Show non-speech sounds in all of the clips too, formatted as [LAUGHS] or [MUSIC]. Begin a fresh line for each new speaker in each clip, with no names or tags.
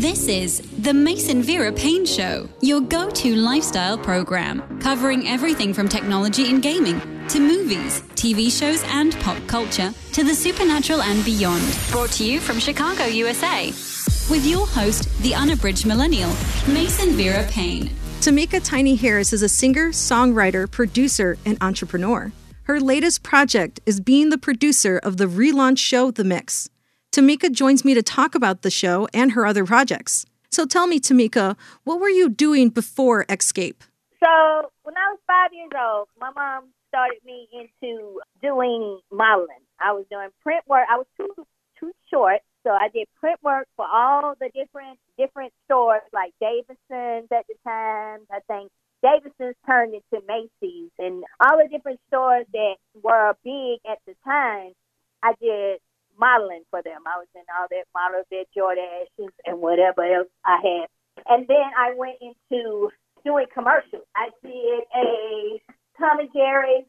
This is the Mason Vera Paine Show, your go to lifestyle program, covering everything from technology and gaming to movies, TV shows, and pop culture to the supernatural and beyond. Brought to you from Chicago, USA, with your host, the unabridged millennial, Mason Vera Paine.
Tameka Tiny Harris is a singer, songwriter, producer, and entrepreneur. Her latest project is being the producer of the relaunch show The Mix. Tameka joins me to talk about the show and her other projects. So tell me, Tameka, what were you doing before Xscape?
So when I was five years old, my mom started me into doing modeling. I was doing print work. I was too too short, so I did print work for all the different different stores like Davison's at the time. I think Davison's turned into Macy's and all the different stores that were big at the time. I did modeling for them. I was in all their models, their Jordashes, and whatever else I had. And then I went into doing commercials. I did a Tom and Jerry.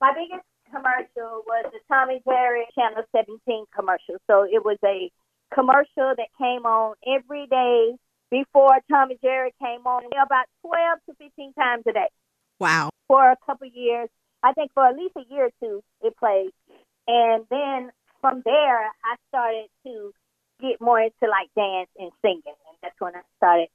My biggest commercial was the Tom and Jerry Channel 17 commercial. So it was a commercial that came on every day before Tom and Jerry came on about 12 to 15 times a day.
Wow.
For a couple years. I think for at least a year or two it played. And then from there, I started to get more into like dance and singing, and that's when I started.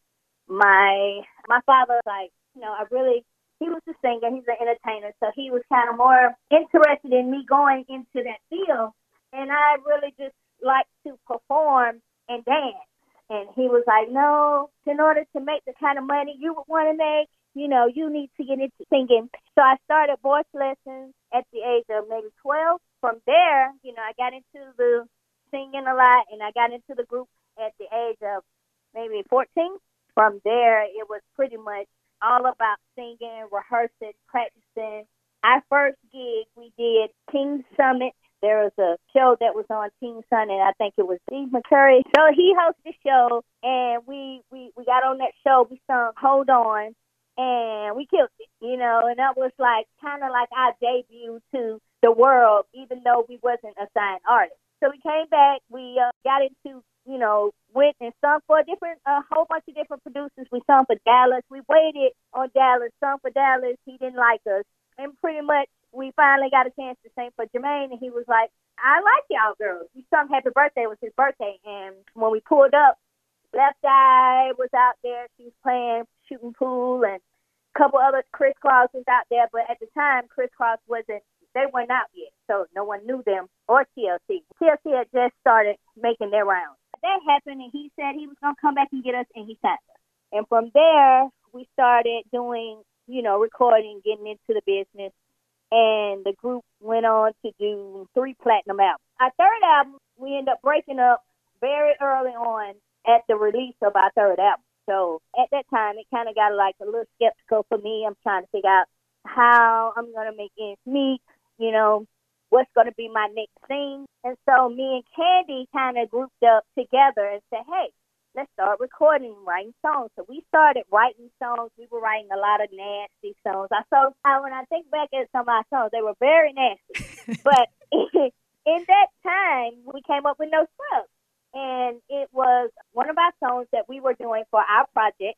My my father, like you know, I really he was a singer, he's an entertainer, so he was kind of more interested in me going into that field, and I really just like to perform and dance. And he was like, no, in order to make the kind of money you would want to make, you know, you need to get into singing. So I started voice lessons at the age of maybe 12 from there, you know, I got into the singing a lot and I got into the group at the age of maybe 14. From there, it was pretty much all about singing, rehearsing, practicing. Our first gig, we did King Summit. There was a show that was on King Sun, and I think it was Steve McCurry. So he hosted the show, and we, we, we got on that show. We sung Hold On, and we killed it, you know, and that was like kind of like our debut to the world, even though we wasn't a signed artist. So we came back. We uh, got into, you know, went and sung for a different, a whole bunch of different producers. We sung for Dallas. We waited on Dallas, sung for Dallas. He didn't like us, and pretty much we finally got a chance to sing for Jermaine, and he was like, "I like y'all girls." We sung "Happy Birthday" it was his birthday, and when we pulled up, Left Eye was out there. She was playing shooting pool, and a couple other Kris Kross was out there. But at the time, Kris Kross wasn't they weren't out yet, so no one knew them or TLC. TLC had just started making their rounds. That happened, and he said he was going to come back and get us, and he signed us. And from there, we started doing, you know, recording, getting into the business, and the group went on to do three platinum albums. Our third album, we ended up breaking up very early on at the release of our third album. So at that time, it kind of got like a little skeptical for me. I'm trying to figure out how I'm going to make ends meet you know, what's going to be my next thing. And so me and Kandi kind of grouped up together and said, hey, let's start recording writing songs. So we started writing songs. We were writing a lot of nasty songs. I saw I, when I think back at some of our songs, they were very nasty. [LAUGHS] but [LAUGHS] in that time, we came up with No Scrubs. And it was one of our songs that we were doing for our project.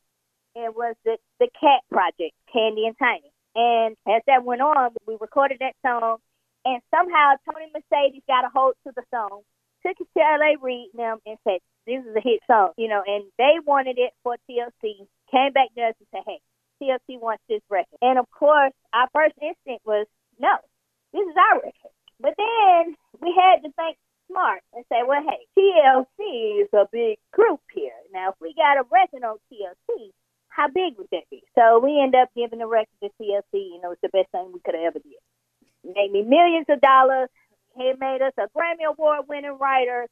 It was the, the Cat Project, Kandi and Tiny. And as that went on, we recorded that song, and somehow Tony Mercedes got a hold to the song, took it to LA and them, and said, "This is a hit song," you know. And they wanted it for TLC. Came back to us and said, "Hey, TLC wants this record." And of course, our first instinct was, "No, this is our record." But then we had to think smart and say, "Well, hey, TLC is a big group here. Now, if we got a record on TLC." How big would that be? So we end up giving the record to TLC. You know, it's the best thing we could have ever did. Made me millions of dollars. He made us a Grammy Award winning writer.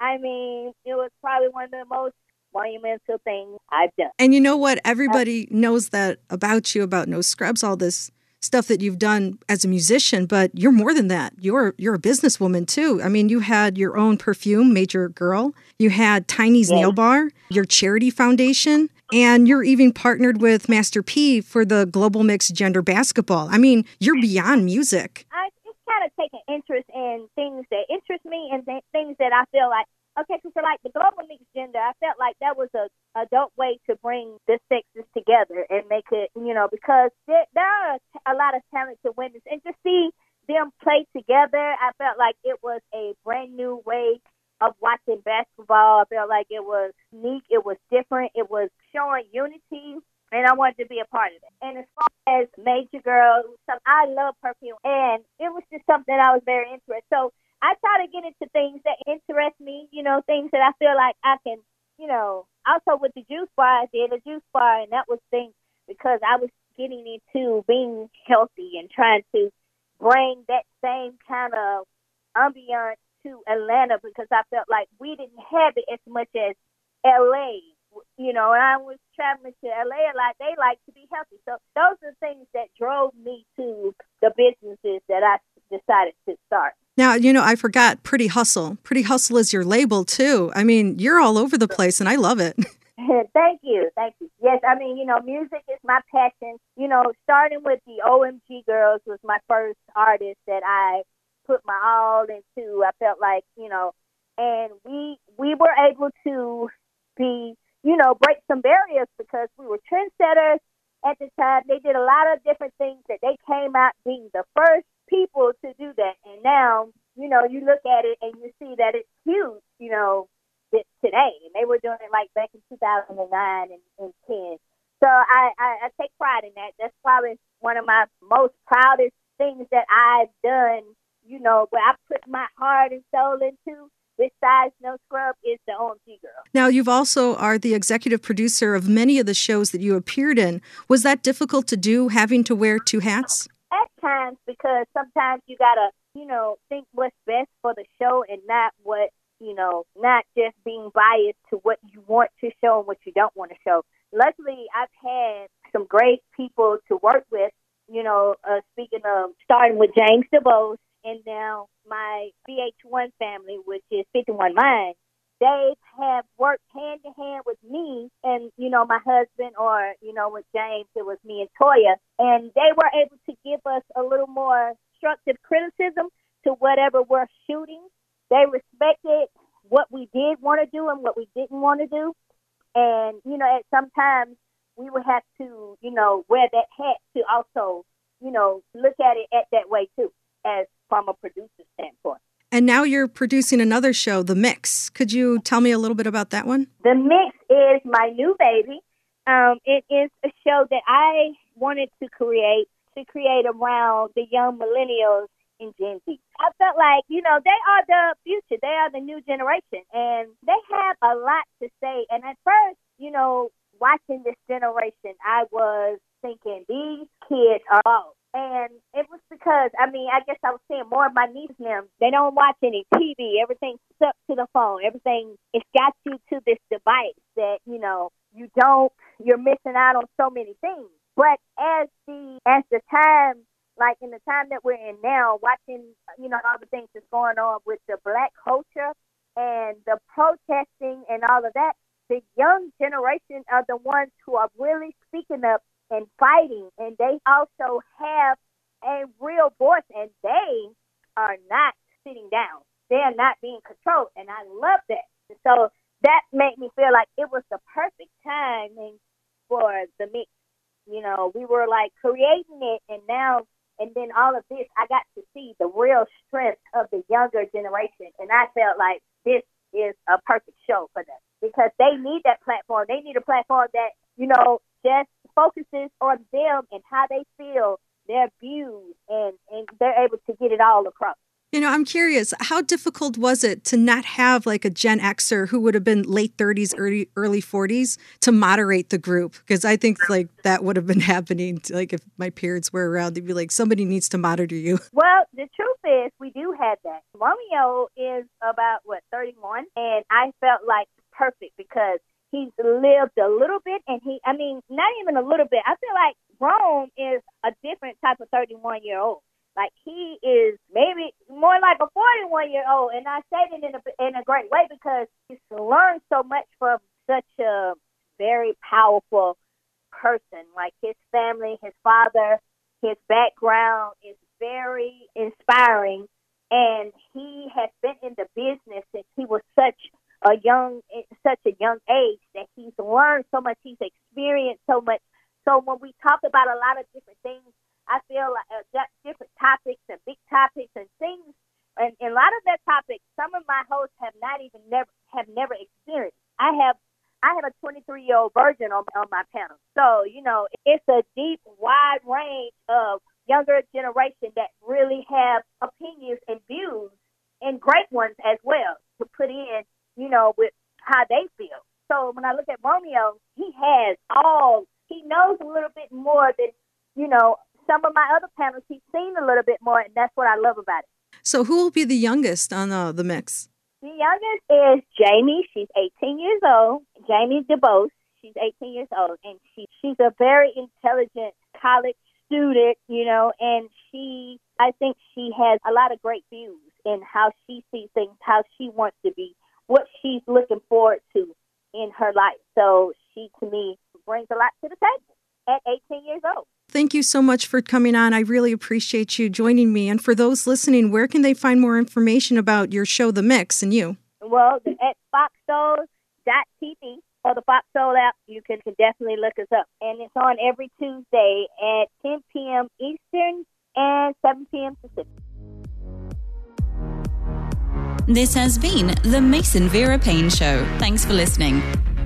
I mean, it was probably one of the most monumental things I've done.
And you know what? Everybody knows that about you, about No Scrubs, all this stuff that you've done as a musician, but you're more than that. You're you're a businesswoman too. I mean, you had your own perfume, Major Girl. You had Tiny's Nail Bar, your charity foundation. And you're even partnered with Master P for the Global Mixed Gender Basketball. I mean, you're beyond music.
I just kind of take an interest in things that interest me and th- things that I feel like, okay, because like the global mixed gender, I felt like that was a a dope way to bring the sexes together and make it, you know, because there, there are a lot of talented women, and to see them play together, I felt like it was a brand new way of watching basketball. I felt like it was unique, it was different, it was showing unity, and I wanted to be a part of it. And as far as Major Girl, I love perfume, and it was just something I was very interested. So I try to get into things that interest me, you know, things that I feel like I can, you know. Also with the juice bar, I did a juice bar, and that was things because I was getting into being healthy and trying to bring that same kind of ambiance to Atlanta because I felt like we didn't have it as much as LA. You know, and I was traveling to LA a lot. They like to be healthy. So those are things that drove me to the businesses that I decided to start.
Now, you know, I forgot Pretty Hustle. Pretty Hustle is your label too. I mean, you're all over the place and I love it. [LAUGHS] [LAUGHS]
thank you. Thank you. Yes, I mean, you know, music is my passion. You know, starting with the OMG Girlz was my first artist that I put my all into. I felt like, you know, and we we were able to be, you know, break some barriers because we were trendsetters at the time. They did a lot of different things that they came out being the first people to do that. And now, you know, you look at it and you see that it's huge, you know, today. And they were doing it like back in 2009 and, and 10. So I, I, I take pride in that. That's probably one of my most proudest things that I've done, you know, where I put my heart and soul into besides No Scrub is the OMG girl.
Now, you've also are the executive producer of many of the shows that you appeared in. Was that difficult to do, having to wear two hats?
At times, because sometimes you gotta, you know, think what's best for the show and not what, you know, not just being biased to what you want to show and what you don't want to show. Luckily, I've had some great people to work with. You know, uh, speaking of starting with James DuBose and now my VH1 family, which is 51 Minds, they have worked hand to hand with me and, you know, my husband or, you know, with James, it was me and Toya. And they were able to give us a little more constructive criticism to whatever we're shooting. They respected what we did want to do and what we didn't want to do. And, you know, at sometimes we would have to, you know, wear that hat to also, you know, look at it at that way too, as from a producer standpoint.
And now you're producing another show, The Mix. Could you tell me a little bit about that one?
The Mix is my new baby. Um, it is a show that I wanted to create to create around the young millennials in Gen Z. I felt like, you know, they are the future. They are the new generation and they have a lot to say. And at first, you know, watching this generation, I was thinking these kids are lost. And it was because, I mean, I guess I was seeing more of my nieces now. They don't watch any TV. Everything's stuck to the phone. Everything, it's got you to this device that, you know, you don't, you're missing out on so many things. But as the, as the time, like in the time that we're in now, watching, you know, all the things that's going on with the black culture and the protesting and all of that, the young generation are the ones who are really speaking up and fighting, and they also have a real voice, and they are not sitting down. They are not being controlled, and I love that. So that made me feel like it was the perfect timing for the mix. You know, we were like creating it, and now, and then all of this, I got to see the real strength of the younger generation, and I felt like this is a perfect show for them because they need that platform. They need a platform that, you know, just focuses on them and how they feel, their views, and, and they're able to get it all across.
You know, I'm curious, how difficult was it to not have like a Gen Xer who would have been late 30s, early early 40s to moderate the group? Because I think like that would have been [LAUGHS] happening. To, like if my parents were around, they'd be like, somebody needs to monitor you. [LAUGHS]
Well, the truth is, we do have that. Romeo is about what 31, and I felt like perfect because he's lived a little bit and he I mean, not even a little bit. I feel like Rome is type of thirty one year old. Like he is maybe more like a forty one year old and I say it in a in a great way because he's learned so much from such a very powerful person. Like his family, his father, his background is very inspiring and he has been in the business since he was such a young, such a young age that he's learned so much, he's experienced so much. So when we talk about a lot of different things, I feel like uh, different topics and big topics and things, and, and a lot of that topic, some of my hosts have not even never have never experienced. I have I have a 23 year old virgin on, on my panel. So, you know, it's a deep, wide range of younger generation that really have opinions and views and great ones as well to put in, you know, with how they feel. So when I look at Romeo, he has all, he knows a little bit more than, you know, some of my other panels. He's seen a little bit more, and that's what I love about it.
So who will be the youngest on uh, the mix?
The youngest is Jamie. She's 18 years old. Jamie DeBose. She's 18 years old, and she she's a very intelligent college student, you know, and she I think she has a lot of great views in how she sees things, how she wants to be, what she's looking forward to in her life. So she to me brings a lot to the table at 18 years old.
Thank you so much for coming on. I really appreciate you joining me. And for those listening, where can they find more information about your show, The Mix, and you?
Well, at foxsoul.tv or the Fox Soul app, you can, can definitely look us up. And it's on every Tuesday at 10 p.m. Eastern and 7 p.m. Pacific.
This has been the Mason Vera Paine Show. Thanks for listening.